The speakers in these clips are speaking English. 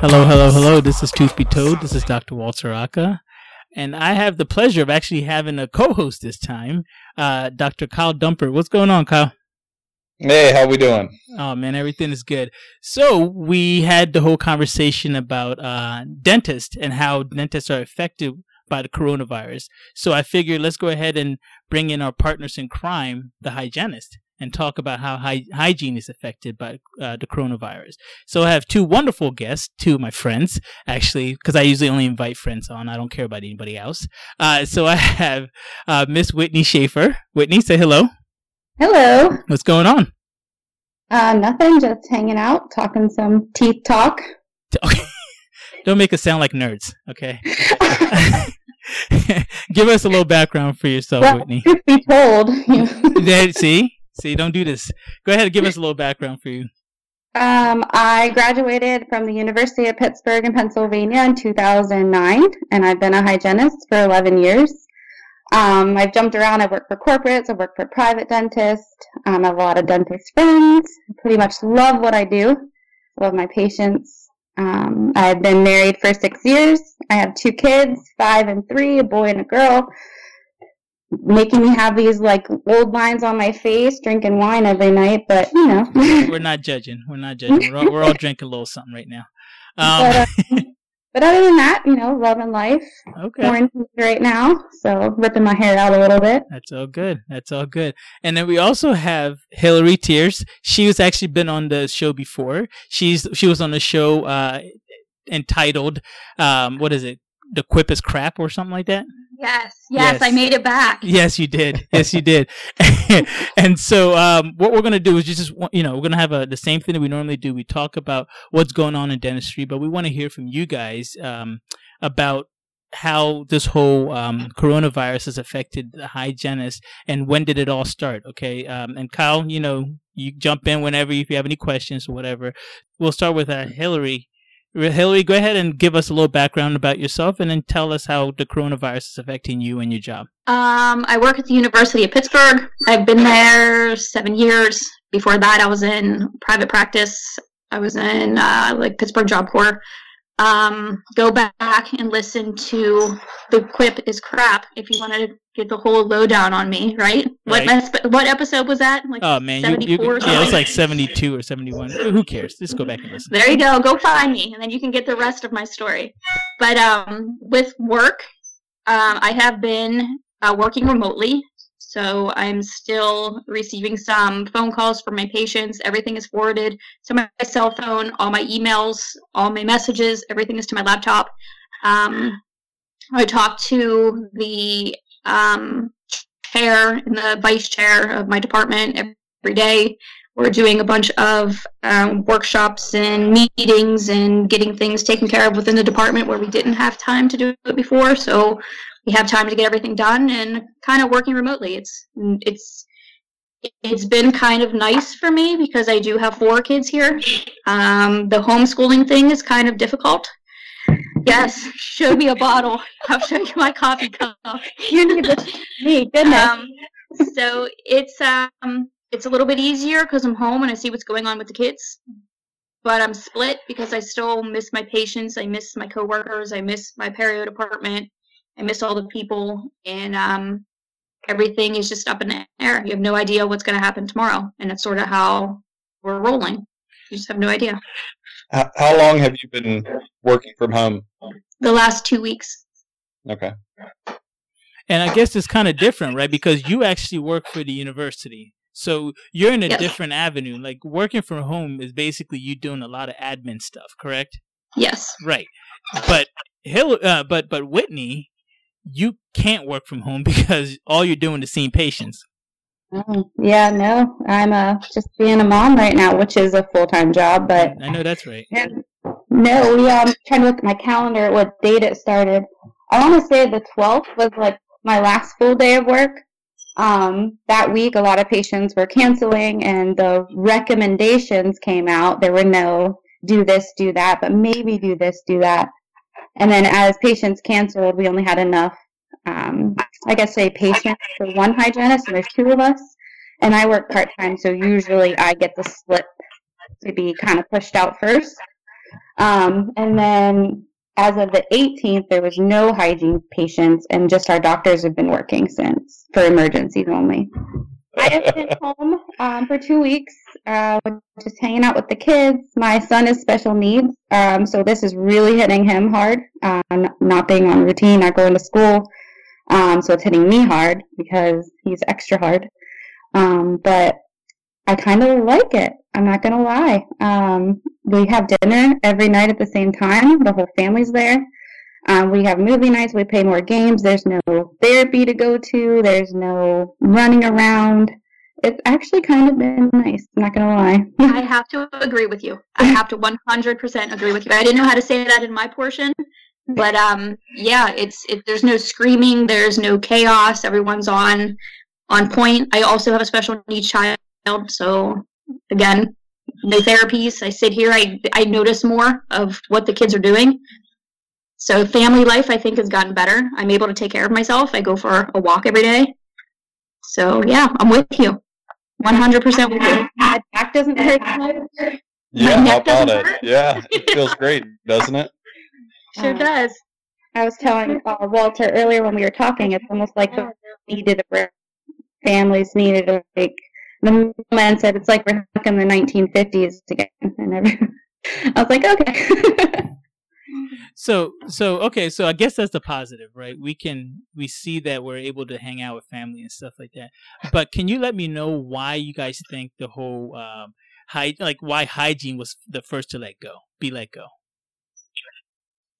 Hello, hello, hello. This is Tooth Be Told. This is Dr. Walter Aka. And I have the pleasure of actually having a co host this time, uh, Dr. Kyle Dumpert. What's going on, Kyle? Hey, how we doing? Oh man, everything is good. So we had the whole conversation about uh, dentists and how dentists are affected by the coronavirus. So I figured let's go ahead and bring in our partners in crime, the hygienist and talk about how hy- hygiene is affected by uh, the coronavirus. So I have two wonderful guests, two of my friends, actually, because I usually only invite friends on. I don't care about anybody else. Uh, so I have uh, Miss Whitney Shaffer. Whitney, say hello. Hello. What's going on? Uh, nothing, just hanging out, talking some teeth talk. don't make us sound like nerds, okay? Give us a little background for yourself, well, Whitney. Truth be told, there, see, See, don't do this. Go ahead and give us a little background for you. Um, I graduated from the University of Pittsburgh in Pennsylvania in 2009, and I've been a hygienist for 11 years. Um, I've jumped around. I've worked for corporates. I've worked for private dentists. Um, I have a lot of dentist friends. I pretty much love what I do. love my patients. Um, I've been married for six years. I have two kids, five and three, a boy and a girl making me have these like old lines on my face, drinking wine every night. But you know, we're not judging. We're not judging. We're all, we're all drinking a little something right now. Um, but, uh, but, other than that, you know, loving life. Okay. Quarantine right now, so ripping my hair out a little bit. That's all good. That's all good. And then we also have Hillary Teears. She was actually been on the show before. She's she was on the show uh, entitled um, what is it? The Quip is crap or something like that. Yes, yes, yes, I made it back. Yes, you did. Yes, you did. and so, um, what we're gonna do is just, you know, we're gonna have a, the same thing that we normally do. We talk about what's going on in dentistry, but we want to hear from you guys um, about how this whole um, coronavirus has affected the hygienist and when did it all start okay um, and kyle you know you jump in whenever if you have any questions or whatever we'll start with uh, hillary Hillary, go ahead and give us a little background about yourself and then tell us how the coronavirus is affecting you and your job. Um, I work at the University of Pittsburgh. I've been there seven years. Before that, I was in private practice. I was in uh, like Pittsburgh Job Corps um, go back and listen to the quip is crap if you want to get the whole lowdown on me, right? right. What what episode was that? Like oh man, you, you, yeah, it was like seventy two or seventy one. Who cares? Just go back and listen. There you go. Go find me, and then you can get the rest of my story. But um, with work, um, I have been uh, working remotely so I'm still receiving some phone calls from my patients. Everything is forwarded to my cell phone, all my emails, all my messages, everything is to my laptop. Um, I talk to the um, chair and the vice chair of my department every day. We're doing a bunch of um, workshops and meetings and getting things taken care of within the department where we didn't have time to do it before. So we have time to get everything done and kind of working remotely. It's it's it's been kind of nice for me because I do have four kids here. Um, the homeschooling thing is kind of difficult. Yes, show me a bottle. I'll show you my coffee cup. You need this. Me, goodness. Um, so it's um it's a little bit easier because I'm home and I see what's going on with the kids. But I'm split because I still miss my patients. I miss my coworkers. I miss my perio department. I miss all the people, and um, everything is just up in the air. You have no idea what's going to happen tomorrow, and that's sort of how we're rolling. You just have no idea. How, how long have you been working from home? The last two weeks. Okay. And I guess it's kind of different, right? Because you actually work for the university. So you're in a yes. different avenue. Like working from home is basically you doing a lot of admin stuff, correct? Yes. Right. But Hill, uh, but but Whitney, you can't work from home because all you're doing is seeing patients. Oh, yeah, no, I'm uh, just being a mom right now, which is a full time job. But I know that's right. No, we um trying to look at my calendar what date it started. I want to say the 12th was like my last full day of work. Um, that week, a lot of patients were canceling, and the recommendations came out. There were no do this, do that, but maybe do this, do that. And then as patients canceled, we only had enough, um, I guess, say patients for one hygienist, and there's two of us. And I work part time, so usually I get the slip to be kind of pushed out first. Um, and then as of the 18th, there was no hygiene patients, and just our doctors have been working since for emergencies only. I have been home um, for two weeks, uh, just hanging out with the kids. My son is special needs, um, so this is really hitting him hard. Uh, not being on routine, not going to school, um, so it's hitting me hard because he's extra hard. Um, but I kind of like it. I'm not gonna lie. Um, we have dinner every night at the same time. The whole family's there. Um, we have movie nights. We play more games. There's no therapy to go to. There's no running around. It's actually kind of been nice. Not gonna lie. I have to agree with you. I have to 100% agree with you. I didn't know how to say that in my portion, but um, yeah, it's it, there's no screaming. There's no chaos. Everyone's on on point. I also have a special needs child, so again, no therapies. I sit here. I I notice more of what the kids are doing. So family life, I think, has gotten better. I'm able to take care of myself. I go for a walk every day. So yeah, I'm with you. 100% with you. My back doesn't hurt. Yeah, how about it? Hurt. Yeah, it feels great, doesn't it? Sure uh, does. I was telling uh, Walter earlier when we were talking, it's almost like the needed a break. Families needed a break. The man said it's like we're stuck in the 1950s again, and everyone, I was like, okay. so so okay so i guess that's the positive right we can we see that we're able to hang out with family and stuff like that but can you let me know why you guys think the whole um hy- like why hygiene was the first to let go be let go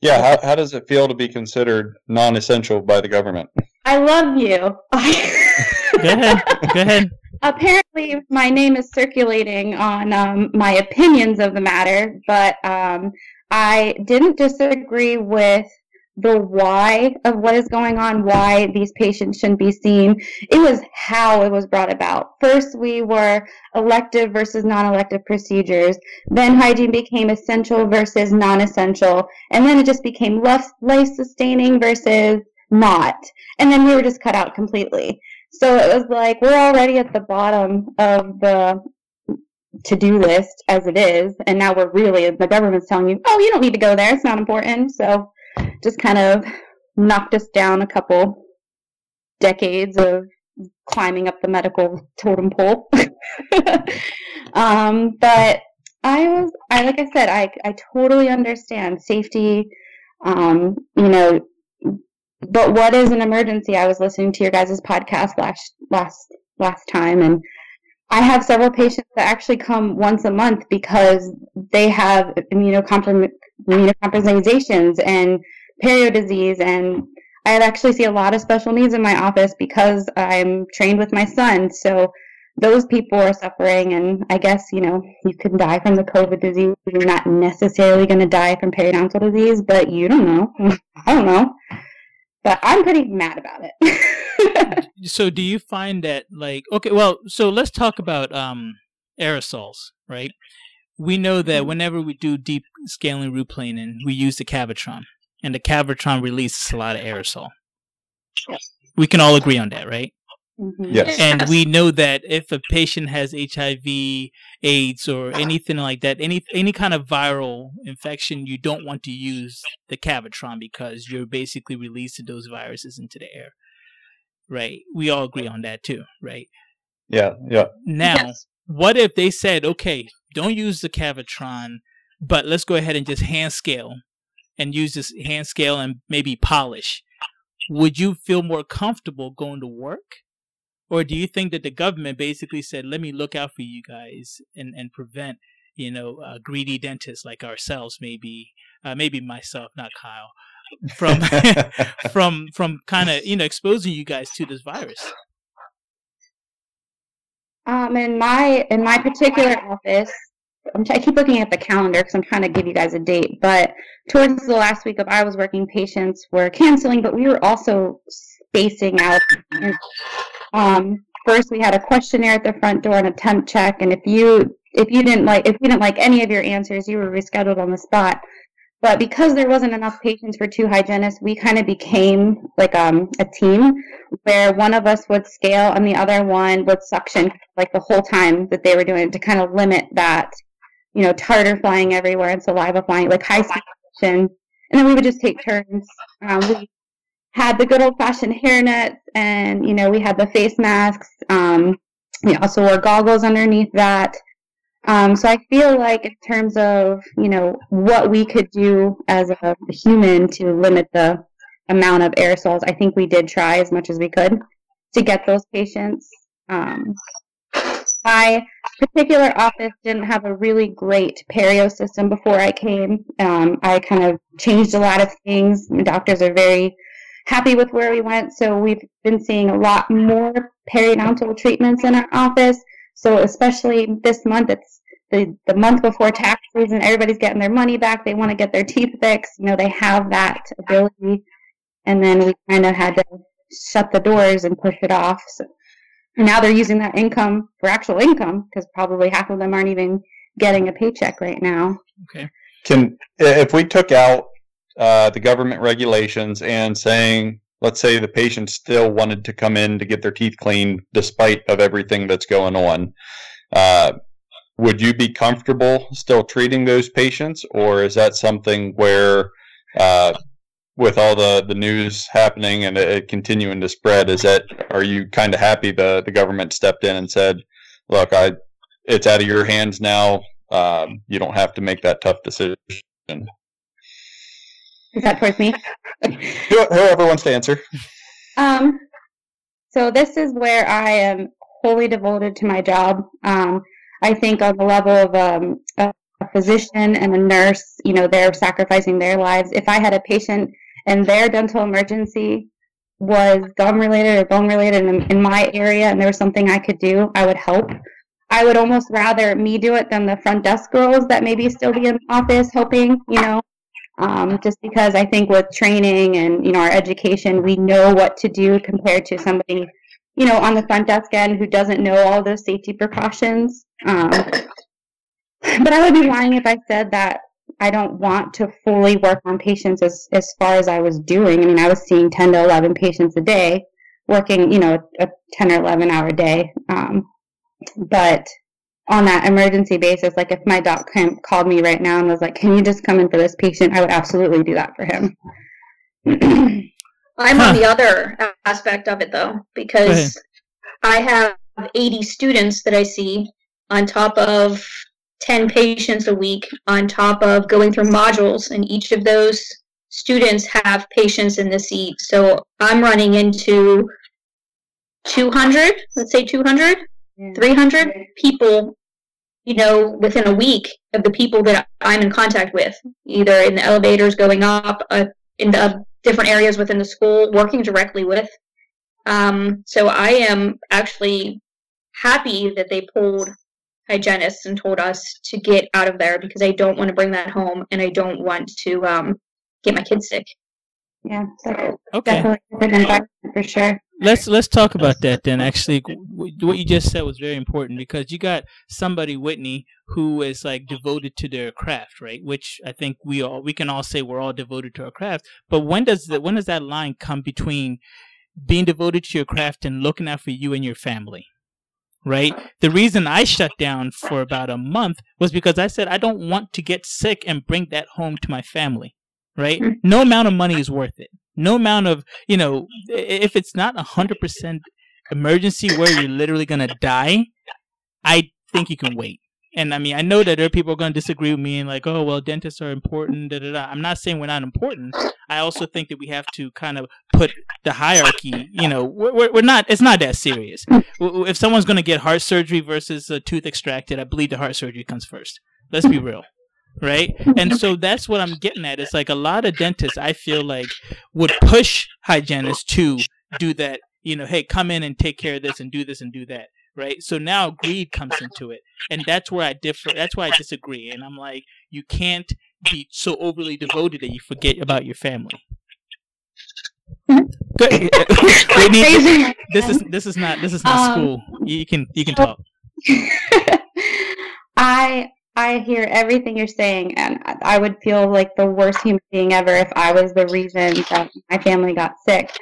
yeah how, how does it feel to be considered non-essential by the government? I love you. Go ahead go ahead. Apparently my name is circulating on um, my opinions of the matter but um, I didn't disagree with the why of what is going on, why these patients shouldn't be seen. It was how it was brought about. First, we were elective versus non elective procedures. Then, hygiene became essential versus non essential. And then it just became life sustaining versus not. And then we were just cut out completely. So it was like we're already at the bottom of the to-do list as it is and now we're really the government's telling you oh you don't need to go there it's not important so just kind of knocked us down a couple decades of climbing up the medical totem pole. Um, but i was i like i said i i totally understand safety um, you know but what is an emergency? I was listening to your guys' podcast last last last time and I have several patients that actually come once a month because they have immunocompromisations and perio disease. And I actually see a lot of special needs in my office because I'm trained with my son. So those people are suffering. And I guess, you know, you can die from the COVID disease. You're not necessarily going to die from periodontal disease, but you don't know. I don't know. But I'm pretty mad about it. so do you find that like okay, well, so let's talk about um aerosols, right? We know that mm-hmm. whenever we do deep scaling root planing, we use the Cavitron, and the Cavitron releases a lot of aerosol. We can all agree on that, right? Mm-hmm. Yes. And we know that if a patient has HIV, AIDS, or anything like that, any any kind of viral infection, you don't want to use the Cavitron because you're basically releasing those viruses into the air right? We all agree on that too, right? Yeah, yeah. Now, yes. what if they said, okay, don't use the Cavitron, but let's go ahead and just hand scale and use this hand scale and maybe polish? Would you feel more comfortable going to work? Or do you think that the government basically said, let me look out for you guys and, and prevent, you know, uh, greedy dentists like ourselves, maybe, uh, maybe myself, not Kyle, from from from kind of you know exposing you guys to this virus? Um, in my in my particular office, I'm t- i keep looking at the calendar because I'm trying to give you guys a date. But towards the last week of I was working, patients were canceling, but we were also spacing out. Um, first, we had a questionnaire at the front door and a temp check, and if you if you didn't like if you didn't like any of your answers, you were rescheduled on the spot. But because there wasn't enough patients for two hygienists, we kind of became like um, a team where one of us would scale and the other one would suction like the whole time that they were doing it to kind of limit that, you know, tartar flying everywhere and saliva flying, like high motion. And then we would just take turns. Um, we had the good old fashioned hair nets and, you know, we had the face masks. Um, we also wore goggles underneath that. Um, so I feel like in terms of, you know, what we could do as a human to limit the amount of aerosols, I think we did try as much as we could to get those patients. Um, my particular office didn't have a really great perio system before I came. Um, I kind of changed a lot of things. Doctors are very happy with where we went, so we've been seeing a lot more periodontal treatments in our office. So especially this month, it's the, the month before tax season, everybody's getting their money back. They want to get their teeth fixed. You know, they have that ability. And then we kind of had to shut the doors and push it off. So now they're using that income for actual income because probably half of them aren't even getting a paycheck right now. Okay. Can if we took out uh, the government regulations and saying, let's say the patient still wanted to come in to get their teeth cleaned despite of everything that's going on, uh, would you be comfortable still treating those patients, or is that something where uh, with all the, the news happening and it continuing to spread, is that are you kind of happy the the government stepped in and said, "Look, I it's out of your hands now. Um, you don't have to make that tough decision." Is that towards me? Whoever wants to answer. Um, so this is where I am wholly devoted to my job. Um, I think on the level of um, a physician and a nurse, you know, they're sacrificing their lives. If I had a patient and their dental emergency was gum related or bone related in, in my area and there was something I could do, I would help. I would almost rather me do it than the front desk girls that maybe still be in the office helping, you know, um, just because I think with training and, you know, our education, we know what to do compared to somebody, you know, on the front desk end who doesn't know all those safety precautions. Um, but I would be lying if I said that I don't want to fully work on patients as, as far as I was doing. I mean, I was seeing 10 to 11 patients a day, working, you know, a 10 or 11 hour day. Um, but on that emergency basis, like if my doc called me right now and was like, can you just come in for this patient? I would absolutely do that for him. I'm huh. on the other aspect of it though, because I have 80 students that I see on top of 10 patients a week on top of going through modules and each of those students have patients in the seat so i'm running into 200 let's say 200 yeah. 300 people you know within a week of the people that i'm in contact with either in the elevators going up uh, in the different areas within the school working directly with um, so i am actually happy that they pulled hygienists and told us to get out of there because I don't want to bring that home and I don't want to um, get my kids sick. Yeah, so okay. definitely different environment for sure. Let's let's talk about that then. Actually, what you just said was very important because you got somebody Whitney who is like devoted to their craft, right? Which I think we all we can all say we're all devoted to our craft. But when does that when does that line come between being devoted to your craft and looking out for you and your family? right? The reason I shut down for about a month was because I said I don't want to get sick and bring that home to my family, right? Mm-hmm. No amount of money is worth it. No amount of, you know, if it's not a 100% emergency where you're literally going to die, I think you can wait. And I mean, I know that there are people going to disagree with me and like, oh, well, dentists are important. Da, da, da. I'm not saying we're not important. I also think that we have to kind of put the hierarchy. You know, we're, we're not. It's not that serious. If someone's going to get heart surgery versus a tooth extracted, I believe the heart surgery comes first. Let's be real right? And so that's what I'm getting at. It's like a lot of dentists I feel like would push hygienists to do that. You know, hey, come in and take care of this and do this and do that right? So now greed comes into it, and that's where I differ. That's why I disagree, and I'm like, you can't be so overly devoted that you forget about your family. Good. This is this is not this is not um, school. You can you can talk. I I hear everything you're saying, and I would feel like the worst human being ever if I was the reason that my family got sick.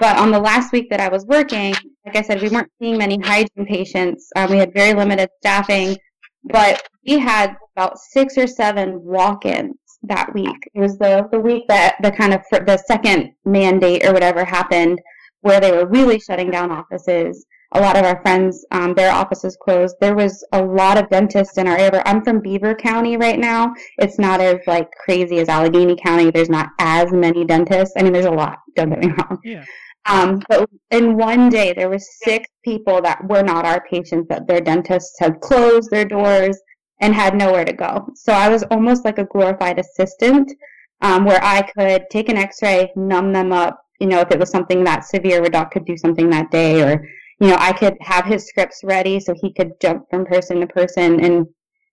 But on the last week that I was working, like I said, we weren't seeing many hygiene patients. Um, we had very limited staffing. But we had about six or seven walk-ins that week. It was the the week that the kind of the second mandate or whatever happened, where they were really shutting down offices. A lot of our friends, um, their offices closed. There was a lot of dentists in our area. I'm from Beaver County right now. It's not as like crazy as Allegheny County. There's not as many dentists. I mean, there's a lot. Don't get me wrong. Yeah. Um, but in one day, there were six people that were not our patients that their dentists had closed their doors and had nowhere to go. So I was almost like a glorified assistant um, where I could take an x ray, numb them up, you know, if it was something that severe where doc could do something that day, or, you know, I could have his scripts ready so he could jump from person to person. And,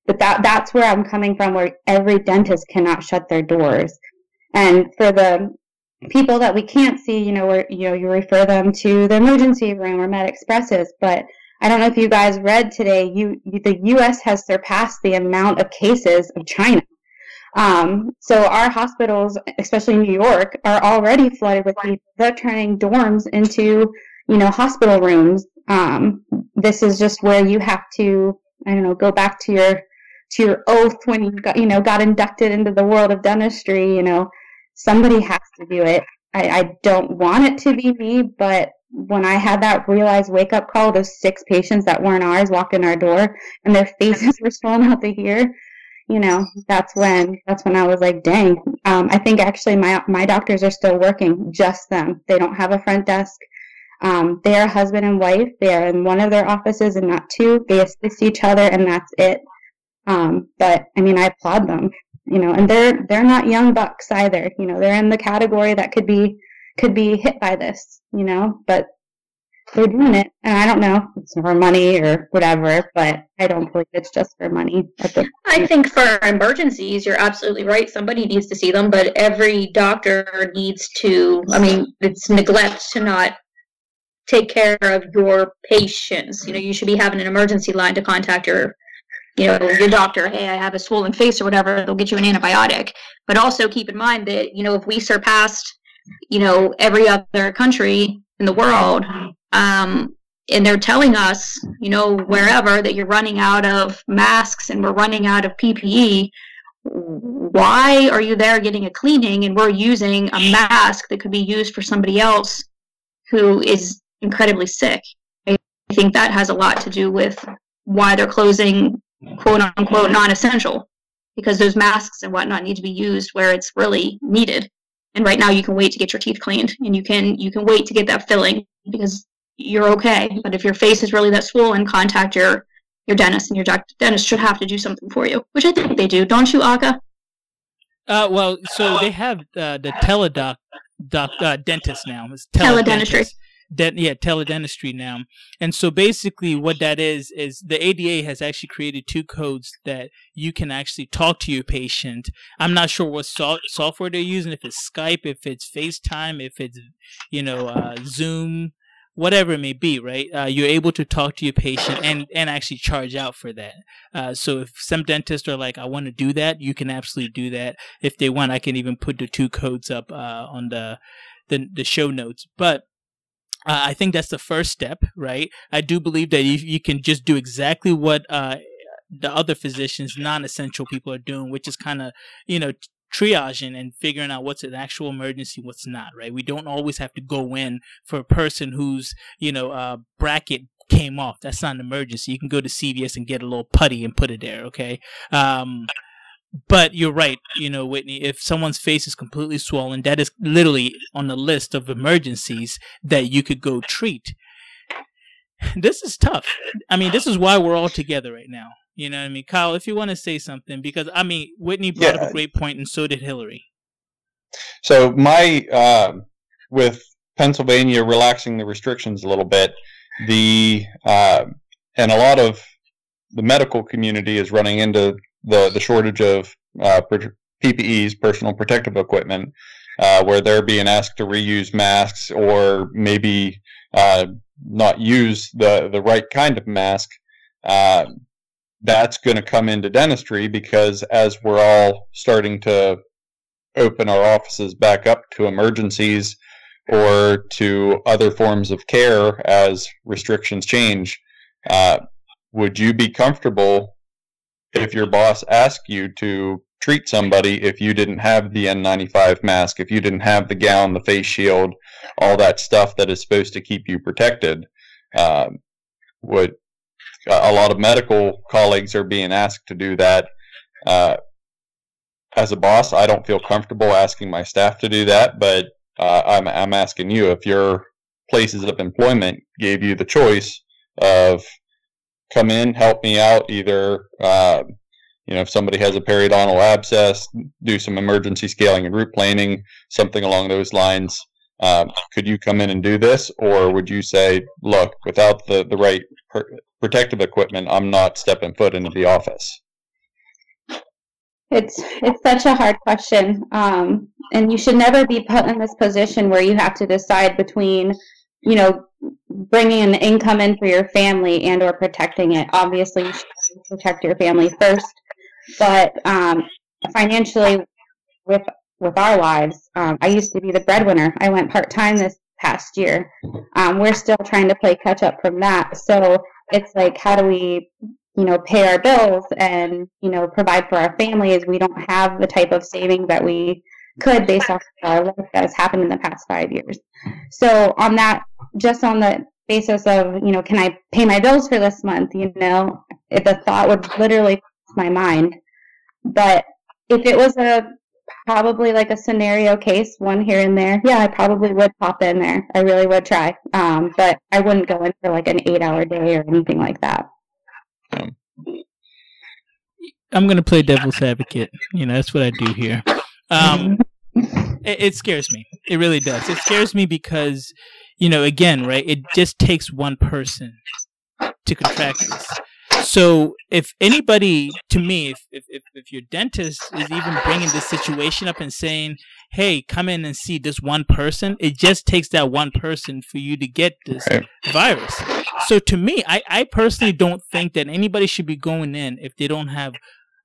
but that, that's where I'm coming from, where every dentist cannot shut their doors. And for the people that we can't see, you know, where, you know, you refer them to the emergency room or med expresses, but I don't know if you guys read today, you, the U.S. has surpassed the amount of cases of China. Um, so our hospitals, especially New York, are already flooded with people. They're turning dorms into, you know, hospital rooms. Um, this is just where you have to, I don't know, go back to your to your oath when you got, you know, got inducted into the world of dentistry. You know, somebody has to do it. I, I don't want it to be me, but when I had that realized wake up call, those six patients that weren't ours walked in our door and their faces were swollen out to here, you know, that's when that's when I was like, dang. Um, I think actually my my doctors are still working, just them. They don't have a front desk. Um, they are husband and wife. They are in one of their offices and not two. They assist each other, and that's it. Um, but I mean, I applaud them. You know, and they're they're not young bucks either. You know, they're in the category that could be could be hit by this, you know, but they're doing it. And I don't know, it's for money or whatever, but I don't believe it's just for money. I think for emergencies, you're absolutely right. Somebody needs to see them, but every doctor needs to, I mean, it's neglect to not take care of your patients. You know, you should be having an emergency line to contact your you know, your doctor, hey, I have a swollen face or whatever, they'll get you an antibiotic. But also keep in mind that, you know, if we surpassed you know, every other country in the world. Um, and they're telling us, you know, wherever that you're running out of masks and we're running out of PPE. Why are you there getting a cleaning and we're using a mask that could be used for somebody else who is incredibly sick? I think that has a lot to do with why they're closing quote unquote non essential because those masks and whatnot need to be used where it's really needed. And right now you can wait to get your teeth cleaned and you can you can wait to get that filling because you're okay. But if your face is really that swollen contact your your dentist and your dentist should have to do something for you which i think they do. Don't you aka uh, well so they have uh, the teledoc doc, uh, dentist now. It's teledentistry de- yeah teledentistry now and so basically what that is is the ada has actually created two codes that you can actually talk to your patient i'm not sure what so- software they're using if it's skype if it's facetime if it's you know uh, zoom whatever it may be, right? Uh, you're able to talk to your patient and, and actually charge out for that. Uh, so if some dentists are like, I want to do that, you can absolutely do that. If they want, I can even put the two codes up uh, on the, the the show notes. But uh, I think that's the first step, right? I do believe that you, you can just do exactly what uh, the other physicians, non-essential people, are doing, which is kind of, you know, triaging and figuring out what's an actual emergency, what's not, right? We don't always have to go in for a person whose, you know, uh, bracket came off. That's not an emergency. You can go to CVS and get a little putty and put it there, okay? Um, but you're right, you know, Whitney. If someone's face is completely swollen, that is literally on the list of emergencies that you could go treat. This is tough. I mean, this is why we're all together right now. You know what I mean? Kyle, if you want to say something, because I mean, Whitney brought yeah. up a great point, and so did Hillary. So, my, uh, with Pennsylvania relaxing the restrictions a little bit, the, uh, and a lot of the medical community is running into the the shortage of uh, PPEs, personal protective equipment, uh, where they're being asked to reuse masks or maybe uh, not use the the right kind of mask. Uh, that's going to come into dentistry because as we're all starting to open our offices back up to emergencies or to other forms of care as restrictions change, uh, would you be comfortable if your boss asked you to treat somebody if you didn't have the N95 mask, if you didn't have the gown, the face shield, all that stuff that is supposed to keep you protected. Um, would a lot of medical colleagues are being asked to do that. Uh, as a boss, I don't feel comfortable asking my staff to do that, but uh, I'm I'm asking you if your places of employment gave you the choice of come in, help me out, either uh, you know if somebody has a periodontal abscess, do some emergency scaling and root planing, something along those lines. Um, could you come in and do this, or would you say, look, without the the right protective equipment, I'm not stepping foot into the office? It's it's such a hard question, um, and you should never be put in this position where you have to decide between, you know, bringing an income in for your family and or protecting it. Obviously, you should protect your family first, but um, financially, with with our lives, um, I used to be the breadwinner. I went part time this past year. Um, we're still trying to play catch up from that. So it's like, how do we, you know, pay our bills and you know provide for our families? We don't have the type of saving that we could based off of life that has happened in the past five years. So on that, just on the basis of you know, can I pay my bills for this month? You know, if the thought would literally cross my mind. But if it was a probably like a scenario case, one here and there. Yeah, I probably would pop in there. I really would try. Um, but I wouldn't go in for like an eight hour day or anything like that. I'm to play devil's advocate. You know, that's what I do here. Um, it, it scares me. It really does. It scares me because, you know, again, right, it just takes one person to contract this. So if anybody, to me, if, if, if your dentist is even bringing this situation up and saying, hey, come in and see this one person, it just takes that one person for you to get this right. virus. So to me, I, I personally don't think that anybody should be going in if they don't have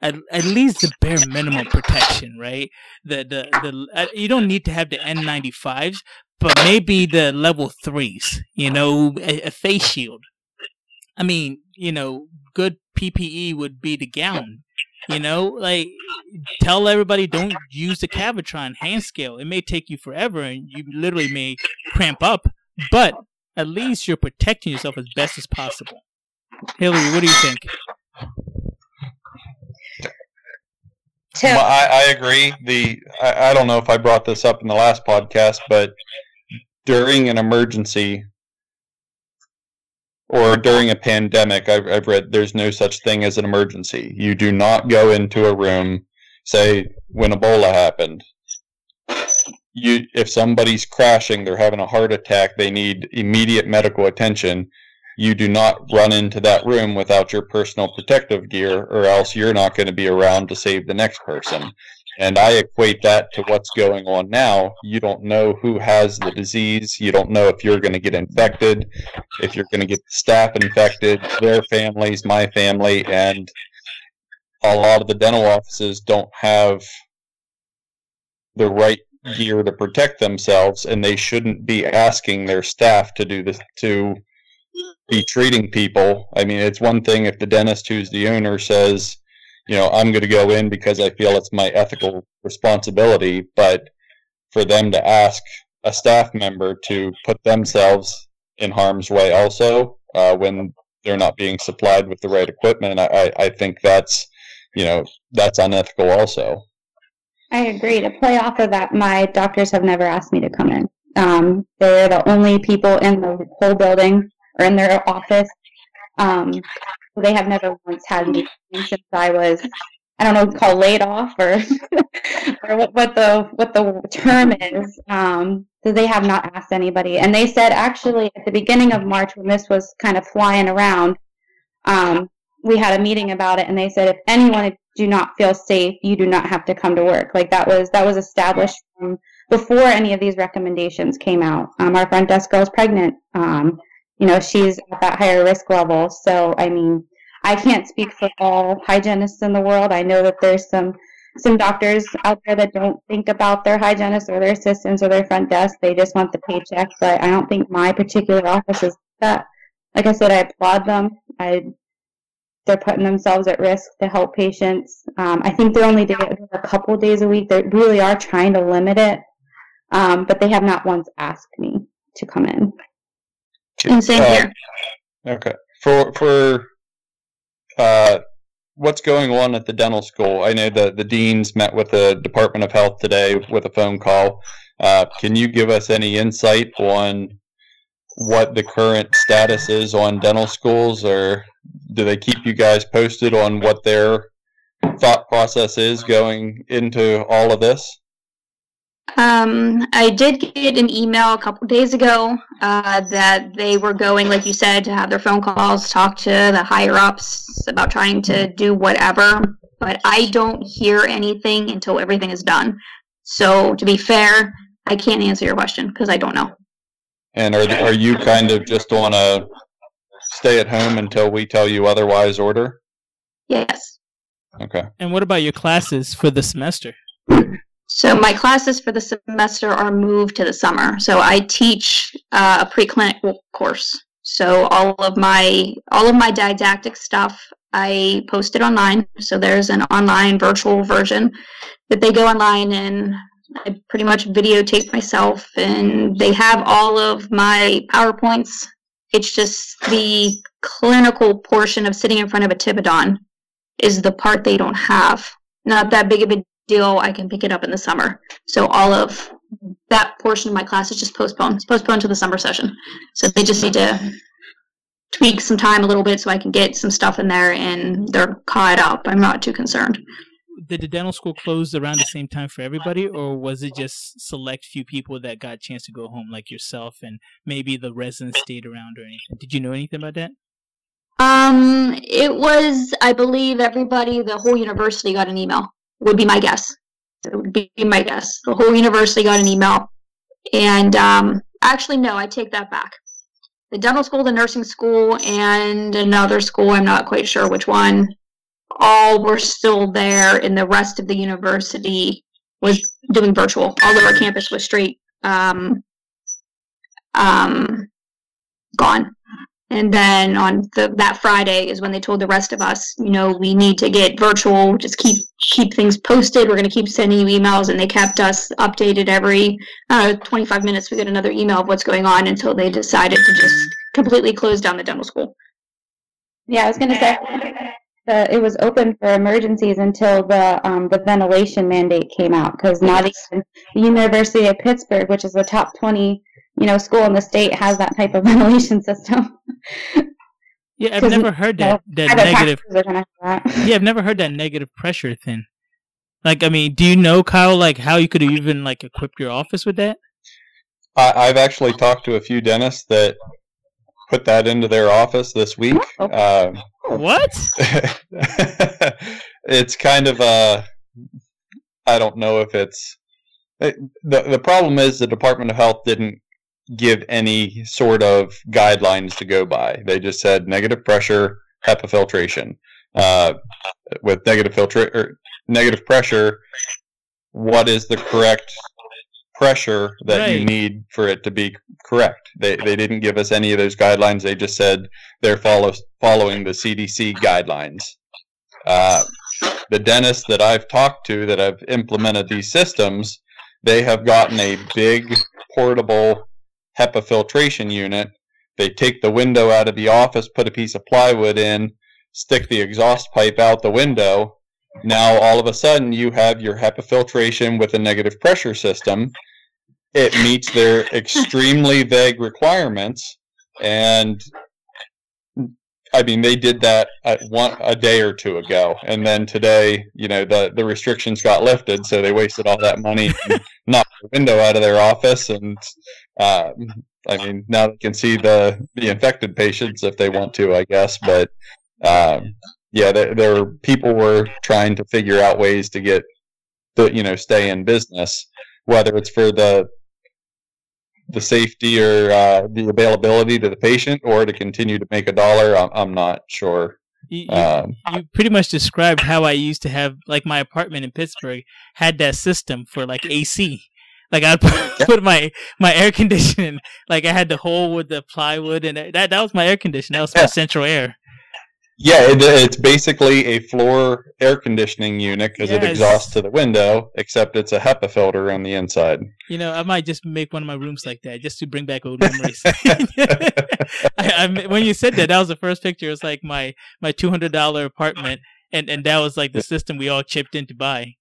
at, at least the bare minimum protection, right? The the the uh, you don't need to have the N95s, but maybe the level threes, you know, a, a face shield. I mean, you know, good PPE would be the gown. You know, like tell everybody don't use the Cavitron hand scale. It may take you forever, and you literally may cramp up. But at least you're protecting yourself as best as possible. Hillary, what do you think? I, I agree. The I, I don't know if I brought this up in the last podcast, but during an emergency, or during a pandemic, I've, I've read there's no such thing as an emergency. You do not go into a room, say when Ebola happened. You, if somebody's crashing, they're having a heart attack, they need immediate medical attention. You do not run into that room without your personal protective gear, or else you're not going to be around to save the next person. And I equate that to what's going on now. You don't know who has the disease. You don't know if you're going to get infected, if you're going to get staff infected, their families, my family, and a lot of the dental offices don't have the right gear to protect themselves, and they shouldn't be asking their staff to do this to be treating people. I mean, it's one thing if the dentist who's the owner says, you know, I'm going to go in because I feel it's my ethical responsibility. But for them to ask a staff member to put themselves in harm's way also uh, when they're not being supplied with the right equipment, I, I think that's, you know, that's unethical also. I agree. To play off of that, my doctors have never asked me to come in. Um, they're the only people in the whole building or in their office um, they have never once had me since I was, I don't know, called laid off or or what, what the what the term is. Um, so they have not asked anybody, and they said actually at the beginning of March when this was kind of flying around, um, we had a meeting about it, and they said if anyone do not feel safe, you do not have to come to work. Like that was that was established before any of these recommendations came out. Um, our front desk girl is pregnant. Um, you know, she's at that higher risk level. So, I mean, I can't speak for all hygienists in the world. I know that there's some some doctors out there that don't think about their hygienists or their assistants or their front desk. They just want the paycheck. But I don't think my particular office is that. Like I said, I applaud them. I they're putting themselves at risk to help patients. Um, I think they're only doing it a couple days a week. They really are trying to limit it, um, but they have not once asked me to come in. And same Uh, here. Okay. For for uh, what's going on at the dental school? I know that the deans met with the Department of Health today with a phone call. Uh, can you give us any insight on what the current status is on dental schools, or do they keep you guys posted on what their thought process is going into all of this? Um, I did get an email a couple days ago uh, that they were going, like you said, to have their phone calls, talk to the higher ups about trying to do whatever. But I don't hear anything until everything is done. So, to be fair, I can't answer your question because I don't know. And are are you kind of just on a stay at home until we tell you otherwise order? Yes. Okay. And what about your classes for the semester? So my classes for the semester are moved to the summer. So I teach uh, a preclinical course. So all of my all of my didactic stuff I posted online. So there's an online virtual version that they go online and I pretty much videotape myself and they have all of my PowerPoints. It's just the clinical portion of sitting in front of a typodont is the part they don't have. Not that big of a deal. I can pick it up in the summer. So all of that portion of my class is just postponed. It's postponed to the summer session. So they just need to tweak some time a little bit so I can get some stuff in there and they're caught up. I'm not too concerned. Did the dental school close around the same time for everybody, or was it just select few people that got a chance to go home, like yourself, and maybe the residents stayed around or anything? Did you know anything about that? Um, it was, I believe, everybody, the whole university got an email. Would be my guess. It would be my guess. The whole university got an email, and um, actually, no, I take that back. The dental school, the nursing school, and another school. I'm not quite sure which one. All were still there, and the rest of the university was doing virtual. All of our campus was straight um, um, gone. And then on the, that Friday is when they told the rest of us, you know, we need to get virtual. Just keep keep things posted. We're going to keep sending you emails, and they kept us updated every uh, 25 minutes. We get another email of what's going on until they decided to just completely close down the dental school. Yeah, I was going to say the, it was open for emergencies until the um, the ventilation mandate came out because not even the University of Pittsburgh, which is the top twenty you know school in the state, has that type of ventilation system. Yeah, I've never heard that that negative. practices are gonna have that. Yeah, I've never heard that negative pressure thing. Like, I mean, do you know, Kyle, like how you could have even like equipped your office with that? I, I've actually talked to a few dentists that put that into their office this week. Oh. Um, What? it's kind of a. I don't know if it's. It, the The problem is the Department of Health didn't give any sort of guidelines to go by. They just said negative pressure, HEPA filtration. Uh, with negative filtra- or negative pressure, what is the correct pressure that you need for it to be correct? They, they didn't give us any of those guidelines. They just said they're follow, following the CDC guidelines. Uh, the dentists that I've talked to that have implemented these systems, they have gotten a big portable HEPA filtration unit. They take the window out of the office, put a piece of plywood in, stick the exhaust pipe out the window. Now all of a sudden you have your HEPA filtration with a negative pressure system. It meets their extremely vague requirements, and I mean they did that at one a day or two ago, and then today, you know, the the restrictions got lifted, so they wasted all that money, the window out of their office, and uh, I mean now they can see the the infected patients if they want to, I guess, but um, yeah, there, there were people were trying to figure out ways to get the you know stay in business, whether it's for the the safety or uh, the availability to the patient, or to continue to make a dollar. I'm, I'm not sure. You, you, Um, you pretty much described how I used to have like my apartment in Pittsburgh had that system for like AC. Like I put my my air conditioning, like I had the hole with the plywood, and that that was my air conditioner. That was my central air. Yeah, it, it's basically a floor air conditioning unit because it exhausts to the window, except it's a HEPA filter on the inside. You know, I might just make one of my rooms like that just to bring back old memories. I, I, when you said that, that was the first picture. It was like my my two hundred dollar apartment, and and that was like the system we all chipped in to buy.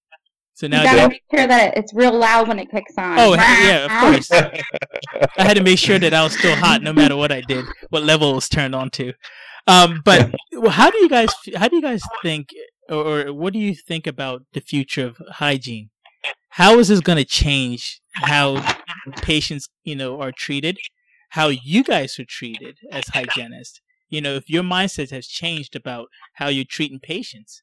So now You gotta make sure that it's real loud when it kicks on. oh yeah, of course. I had to make sure that I was still hot no matter what I did, what level it was turned on to. Um, but how do you guys how do you guys think, or, or what do you think about the future of hygiene? How is this going to change how patients, you know, are treated? How you guys are treated as hygienists? You know, if your mindset has changed about how you're treating patients.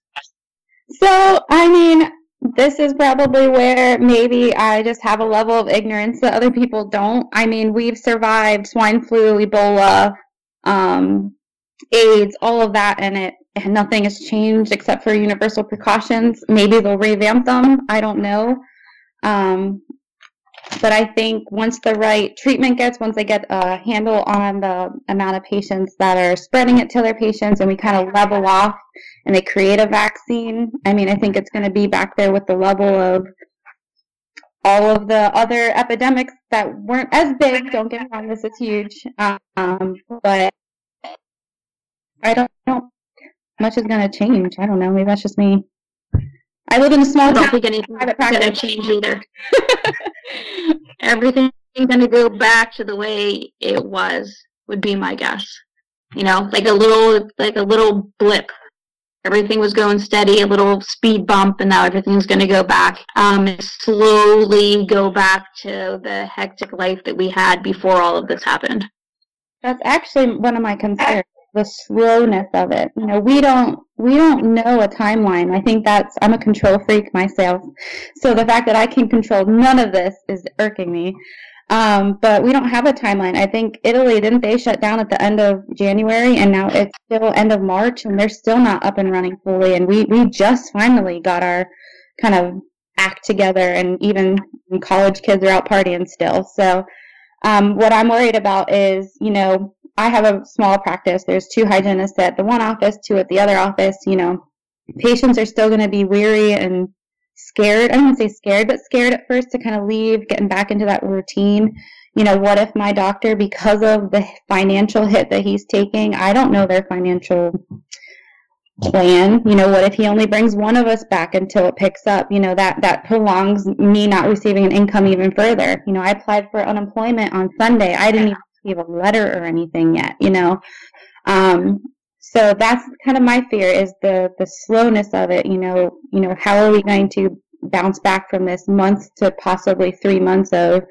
So, I mean, this is probably where maybe I just have a level of ignorance that other people don't. I mean, we've survived swine flu, Ebola, um, AIDS, all of that, and it and nothing has changed except for universal precautions. Maybe they'll revamp them. I don't know. Um, but I think once the right treatment gets, once they get a handle on the amount of patients that are spreading it to their patients, and we kind of level off and they create a vaccine, I mean, I think it's going to be back there with the level of all of the other epidemics that weren't as big. Don't get me wrong, this is huge. Um, but I don't know much is going to change. I don't know. Maybe that's just me. I live in a small don't town. think anything's going to change either. Everything's going to go back to the way it was. Would be my guess. You know, like a little, like a little blip. Everything was going steady, a little speed bump, and now everything's going to go back. Um, slowly go back to the hectic life that we had before all of this happened. That's actually one of my concerns, the slowness of it. You know, we don't we don't know a timeline. I think that's I'm a control freak myself. So the fact that I can control none of this is irking me. Um, but we don't have a timeline. I think Italy didn't they shut down at the end of January and now it's still end of March and they're still not up and running fully and we we just finally got our kind of act together and even college kids are out partying still. So um, what I'm worried about is, you know, I have a small practice. There's two hygienists at the one office, two at the other office. You know, patients are still going to be weary and scared. I don't want to say scared, but scared at first to kind of leave, getting back into that routine. You know, what if my doctor, because of the financial hit that he's taking, I don't know their financial plan you know what if he only brings one of us back until it picks up you know that that prolongs me not receiving an income even further you know i applied for unemployment on sunday i didn't even receive a letter or anything yet you know um so that's kind of my fear is the the slowness of it you know you know how are we going to bounce back from this month to possibly three months of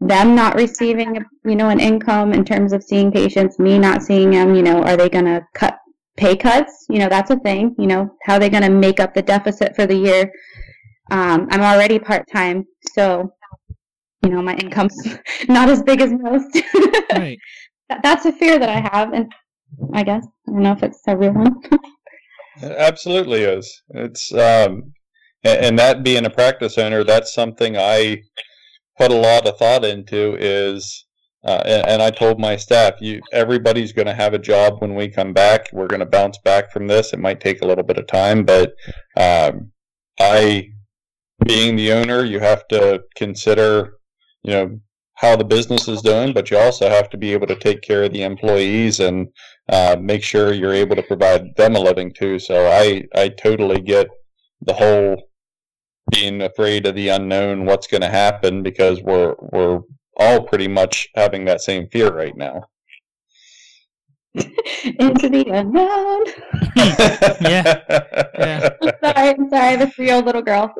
them not receiving you know an income in terms of seeing patients me not seeing them you know are they going to cut pay cuts. You know, that's a thing. You know, how are they going to make up the deficit for the year? Um, I'm already part time, so you know my income's not as big as most. Right. That- that's a fear that I have, and I guess I don't know if it's a real one. It absolutely is. It's um, a- and that being a practice owner, that's something I put a lot of thought into. Is uh, and, and I told my staff, you everybody's going to have a job when we come back. We're going to bounce back from this. It might take a little bit of time, but um, I, being the owner, you have to consider, you know, how the business is doing, but you also have to be able to take care of the employees and uh, make sure you're able to provide them a living too. So I, I totally get the whole being afraid of the unknown, what's going to happen, because we're we're all pretty much having that same fear right now. Into the unknown. Yeah. Yeah. sorry, I'm sorry, I'm a three-year-old little girl.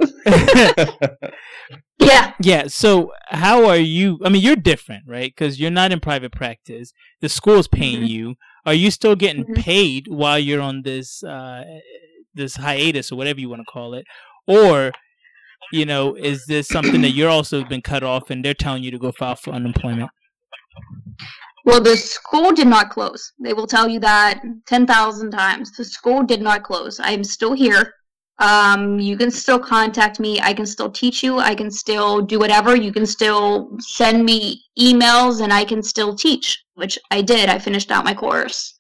Yeah, Yeah. So how are you? I mean, you're different, right? Because you're not in private practice. The school's paying Mhm. you. Are you still getting Mhm. paid while you're on this uh, this hiatus or whatever you want to call it, or you know, is this something that you're also been cut off and they're telling you to go file for unemployment? Well, the school did not close. They will tell you that 10,000 times. The school did not close. I am still here. Um, you can still contact me. I can still teach you. I can still do whatever. You can still send me emails and I can still teach, which I did. I finished out my course.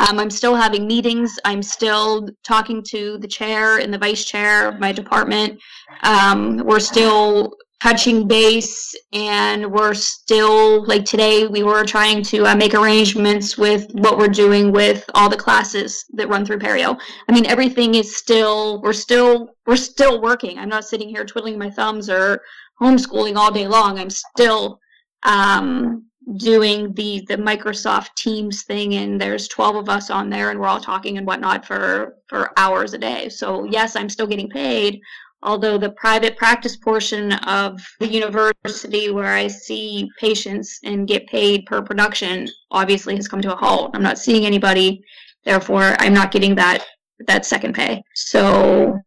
Um, I'm still having meetings. I'm still talking to the chair and the vice chair of my department. Um, we're still touching base and we're still like today we were trying to uh, make arrangements with what we're doing with all the classes that run through perio. I mean everything is still we're still we're still working. I'm not sitting here twiddling my thumbs or homeschooling all day long. I'm still um, doing the the microsoft teams thing and there's 12 of us on there and we're all talking and whatnot for for hours a day. So yes i'm still getting paid although the private practice portion of the university where I see patients and get paid per production obviously has come to a halt. I'm not seeing anybody, therefore I'm not getting that that second pay. So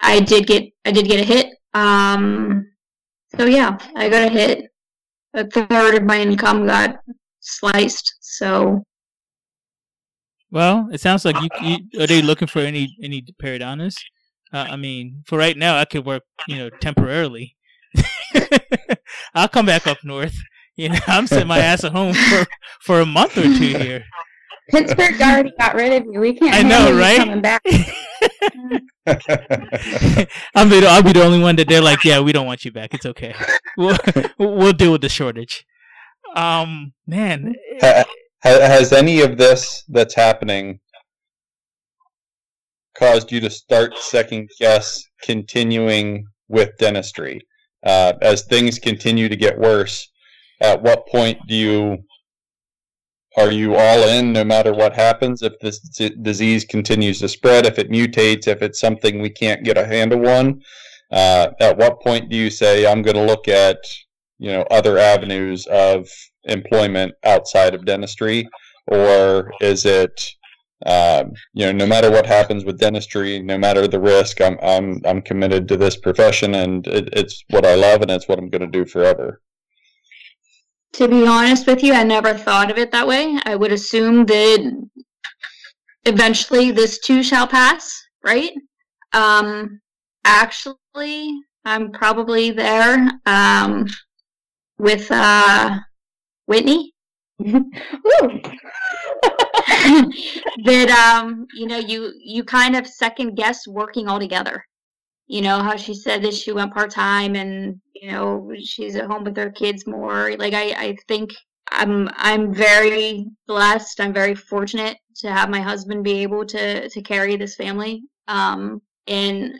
I did get I did get a hit. Um, so yeah, I got a hit. A third of my income got sliced. So well, it sounds like you, you are they looking for any any periodontists? Uh, I mean, for right now, I could work, you know, temporarily. I'll come back up north. You know, I'm sitting my ass at home for for a month or two here. Pittsburgh already got rid of you. We can't. I know, right? Coming back. I'm the, I'll be the only one that they're like, yeah, we don't want you back. It's okay. We'll we'll deal with the shortage. Um, man, has any of this that's happening caused you to start second guess continuing with dentistry? Uh, as things continue to get worse, at what point do you are you all in no matter what happens if this d- disease continues to spread if it mutates if it's something we can't get a handle on uh, at what point do you say i'm going to look at you know other avenues of employment outside of dentistry or is it um, you know, no matter what happens with dentistry, no matter the risk, I'm I'm I'm committed to this profession, and it, it's what I love, and it's what I'm going to do forever. To be honest with you, I never thought of it that way. I would assume that eventually this too shall pass, right? Um, actually, I'm probably there um, with uh, Whitney. that um you know you you kind of second guess working all together. You know how she said that she went part-time and you know she's at home with her kids more. Like i i think i'm i'm very blessed. I'm very fortunate to have my husband be able to to carry this family um and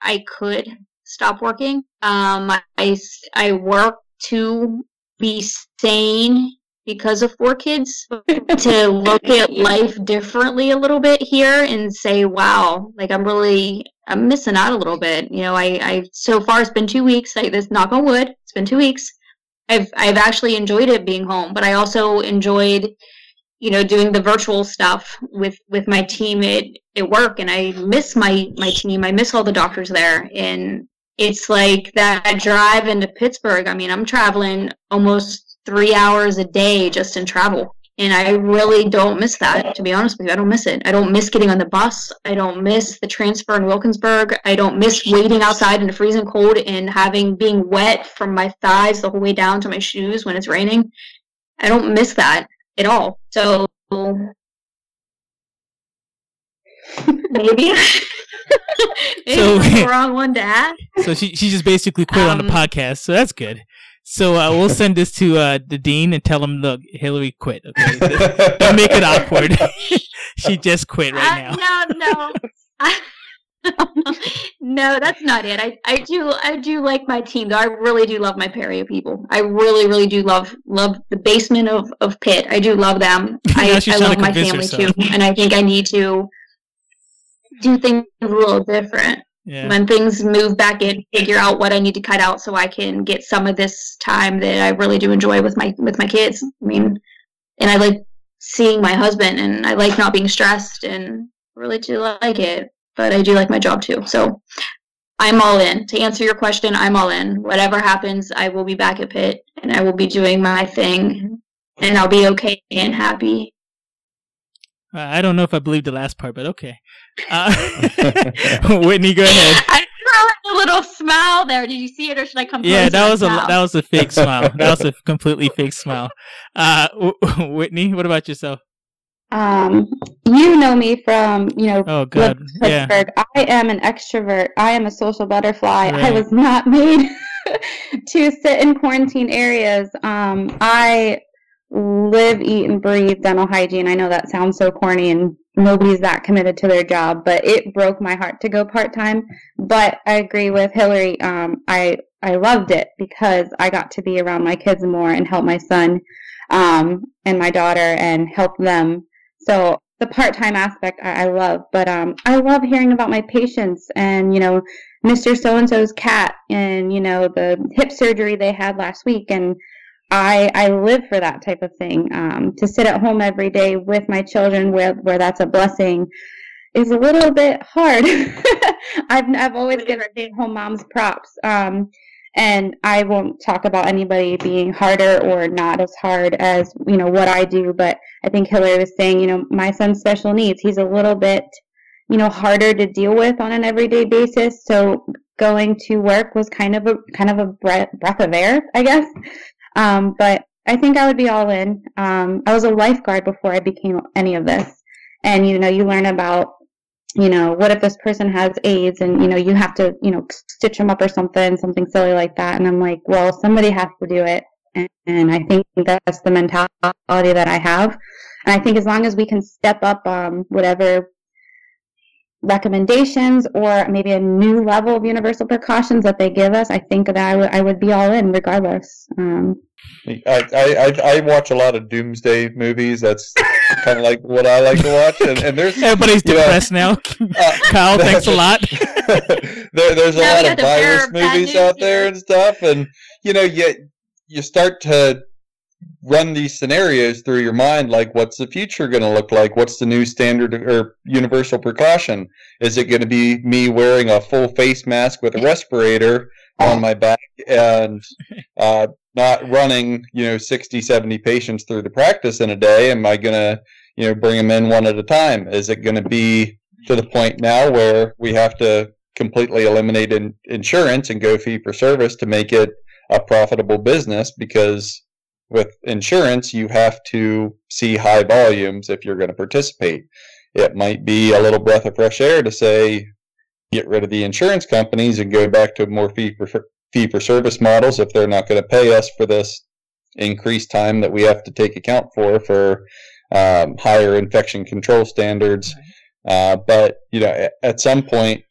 i could stop working. Um i i work to be sane because of four kids to look at life differently a little bit here and say wow like i'm really i'm missing out a little bit. You know i i so far it's been two weeks. Like this knock on wood it's been two weeks. I've i've actually enjoyed it being home but i also enjoyed you know doing the virtual stuff with with my team at, at work and i miss my my team. I miss all the doctors there and it's like that drive into pittsburgh. I mean i'm traveling almost three hours a day just in travel. And I really don't miss that, to be honest with you. I don't miss it. I don't miss getting on the bus. I don't miss the transfer in Wilkinsburg. I don't miss waiting outside in the freezing cold and having being wet from my thighs the whole way down to my shoes when it's raining. I don't miss that at all. So maybe so, the wrong one to ask. So she she just basically quit um, on the um, podcast. So that's good. So uh, we'll send this to uh, the dean and tell him, look, Hillary quit. Okay, don't make it awkward. she just quit right uh, now. no, no. no, that's not it. I, I do I do like my team though. I really do love my Perio people. I really, really do love love the basement of, of Pitt. I do love them. I, I love my family herself. too. And I think I need to do things a little different yeah. when things move back in figure out what i need to cut out so i can get some of this time that i really do enjoy with my with my kids. I mean and i like seeing my husband and i like not being stressed and really do like it but i do like my job too. So i'm all in. To answer your question i'm all in. Whatever happens i will be back at pitt and i will be doing my thing mm-hmm. and i'll be okay and happy I don't know if I believe the last part, but okay. Uh, Whitney, go ahead. I saw a little smile there. Did you see it, or should I come? Yeah, that was a that was a fake smile. that was a completely fake smile. Uh, Whitney, what about yourself? Um, you know me from you know oh god yeah Pittsburgh. I am an extrovert. I am a social butterfly. I was not made to sit in quarantine areas. Um, I live, eat, and breathe dental hygiene. I know that sounds so corny and nobody's that committed to their job, but it broke my heart to go part time. But I agree with Hillary. Um, I I loved it because I got to be around my kids more and help my son um, and my daughter and help them. So the part time aspect I, I love, but um, I love hearing about my patients and you know Mr. So and so's cat and you know the hip surgery they had last week and I I live for that type of thing. Um, to sit at home every day with my children, where where that's a blessing, is a little bit hard. I've I've always given stay at home moms props. Um, and I won't talk about anybody being harder or not as hard as you know what I do. But I think Hillary was saying, you know, my son's special needs. He's a little bit, you know, harder to deal with on an everyday basis. So going to work was kind of a kind of a breath, breath of air, I guess. Um, but I think I would be all in. Um, I was a lifeguard before I became any of this, and you know, you learn about, you know, what if this person has AIDS, and you know, you have to, you know, stitch them up or something, something silly like that. And I'm like, well, somebody has to do it, and, and I think that's the mentality that I have. And I think as long as we can step up um, whatever recommendations or maybe a new level of universal precautions that they give us, I think that I would I would be all in regardless. Um, I, I, I, I watch a lot of doomsday movies. That's kind of like what I like to watch. And, and there's everybody's you know, depressed now uh, Kyle thanks a lot there, there's a Now lot of got to bear virus movies out there and stuff, and you know, you you start to run these scenarios through your mind, like what's the future going to look like? What's the new standard or universal precaution? Is it going to be me wearing a full face mask with a respirator on my back and uh, not running, you know, 60, 70 patients through the practice in a day? Am I going to, you know, bring them in one at a time? Is it going to be to the point now where we have to completely eliminate in, insurance and go fee for service to make it a profitable business because with insurance you have to see high volumes if you're going to participate. It might be a little breath of fresh air to say get rid of the insurance companies and go back to more fee for fee for service models if they're not going to pay us for this increased time that we have to take account for for um, higher infection control standards. Uh, but you know at, at some point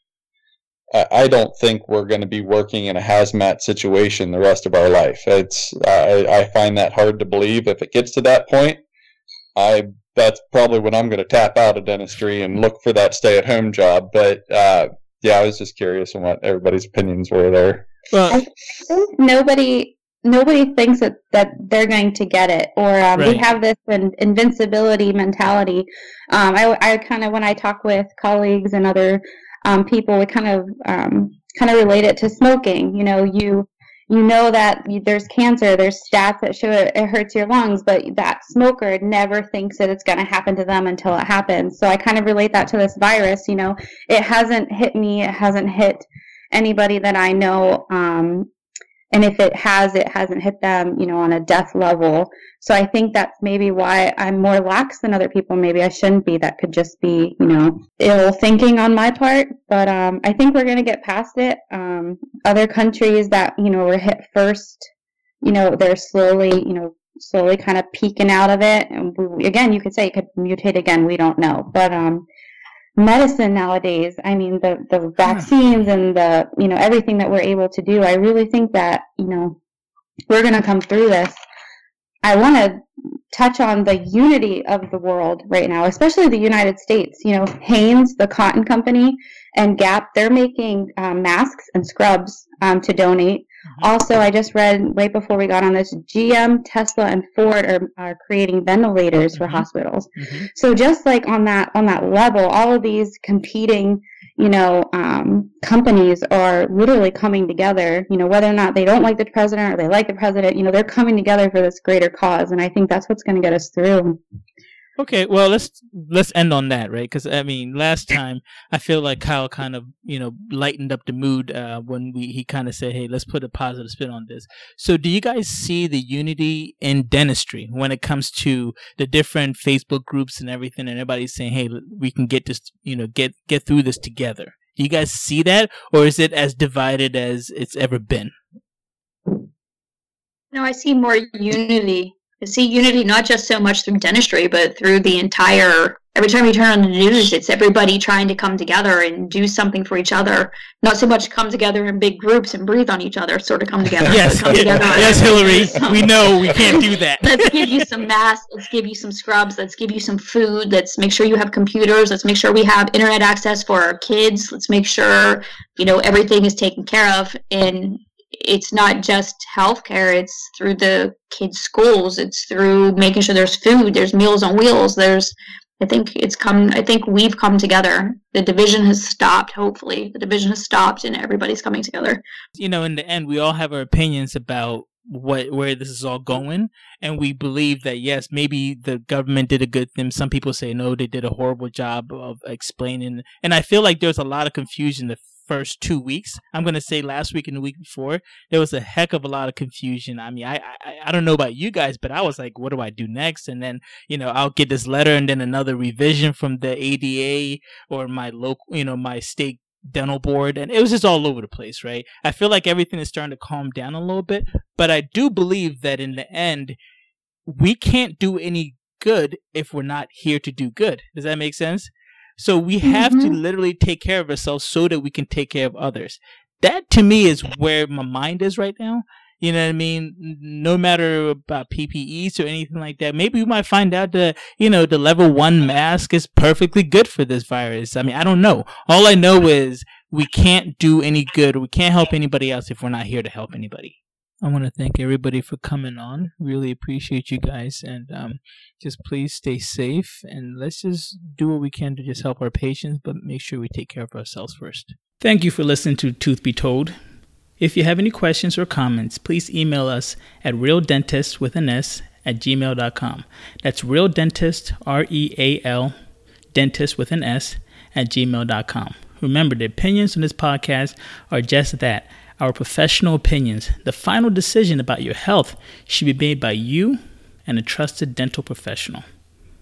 I I don't think we're going to be working in a hazmat situation the rest of our life. It's I, I find that hard to believe. If it gets to that point, I that's probably when I'm going to tap out of dentistry and look for that stay-at-home job. But uh, yeah, I was just curious on what everybody's opinions were there. well nobody nobody thinks that, that they're going to get it or um, we have this in, invincibility mentality um, I, I kind of when i talk with colleagues and other um, people we kind of um, kind of relate it to smoking. You know you you know that there's cancer there's stats that show it, it hurts your lungs but that smoker never thinks that it's going to happen to them until it happens. So i kind of relate that to this virus you know. It hasn't hit me it hasn't hit anybody that i know um, and if it has it hasn't hit them you know on a death level. So i think that's maybe why i'm more lax than other people. Maybe i shouldn't be. That could just be you know ill thinking on my part. But um, i think we're going to get past it. Um, other countries that you know were hit first you know they're slowly you know slowly kind of peeking out of it. And we, again you could say it could mutate again. We don't know. But um medicine nowadays i mean the the vaccines and the you know everything that we're able to do i really think that you know we're going to come through this. I want to touch on the unity of the world right now especially the united states. You know Hanes the cotton company and gap they're making um, masks and scrubs um, to donate also i just read right before we got on this gm tesla and ford are, are creating ventilators for Mhm. hospitals Mhm. so just like on that on that level all of these competing you know um, companies are literally coming together you know whether or not they don't like the president or they like the president you know they're coming together for this greater cause and i think that's what's going to get us through Okay, well let's let's end on that, right? Because I mean, last time I feel like Kyle kind of you know lightened up the mood uh, when we he kind of said, "Hey, let's put a positive spin on this." So, do you guys see the unity in dentistry when it comes to the different Facebook groups and everything, and everybody's saying, "Hey, we can get this, you know, get get through this together." Do you guys see that, or is it as divided as it's ever been? No, I see more unity see unity not just so much through dentistry, but through the entire. Every time you turn on the news, it's everybody trying to come together and do something for each other. Not so much come together in big groups and breathe on each other, sort of come together. yes, come together yes, Hillary. we know we can't do that. let's give you some masks. Let's give you some scrubs. Let's give you some food. Let's make sure you have computers. Let's make sure we have internet access for our kids. Let's make sure you know everything is taken care of. And it's not just healthcare it's through the kids schools it's through making sure there's food there's meals on wheels there's i think it's come i think we've come together. The division has stopped hopefully. The division has stopped and everybody's coming together. You know in the end we all have our opinions about what where this is all going and we believe that yes maybe the government did a good thing. Some people say no they did a horrible job of explaining and i feel like there's a lot of confusion first two weeks. I'm gonna say last week and the week before there was a heck of a lot of confusion. I mean, I, I I don't know about you guys, but I was like, what do I do next? And then you know I'll get this letter and then another revision from the ADA or my local, you know, my state dental board and it was just all over the place right i feel like everything is starting to calm down a little bit but i do believe that in the end we can't do any good if we're not here to do good does that make sense so we have mm-hmm. to literally take care of ourselves so that we can take care of others. That to me is where my mind is right now. You know what I mean? No matter about PPEs or anything like that. Maybe we might find out that, you know, the level one mask is perfectly good for this virus. I mean, I don't know. All I know is we can't do any good. We can't help anybody else if we're not here to help anybody. I want to thank everybody for coming on. Really appreciate you guys. And um, just please stay safe and let's just do what we can to just help our patients, but make sure we take care of ourselves first. Thank you for listening to Tooth Be Told. If you have any questions or comments, please email us at realdentist at gmail.com. That's real dentist, R E A L, dentist with an S at gmail.com. Remember, the opinions on this podcast are just that our professional opinions. The final decision about your health should be made by you and a trusted dental professional.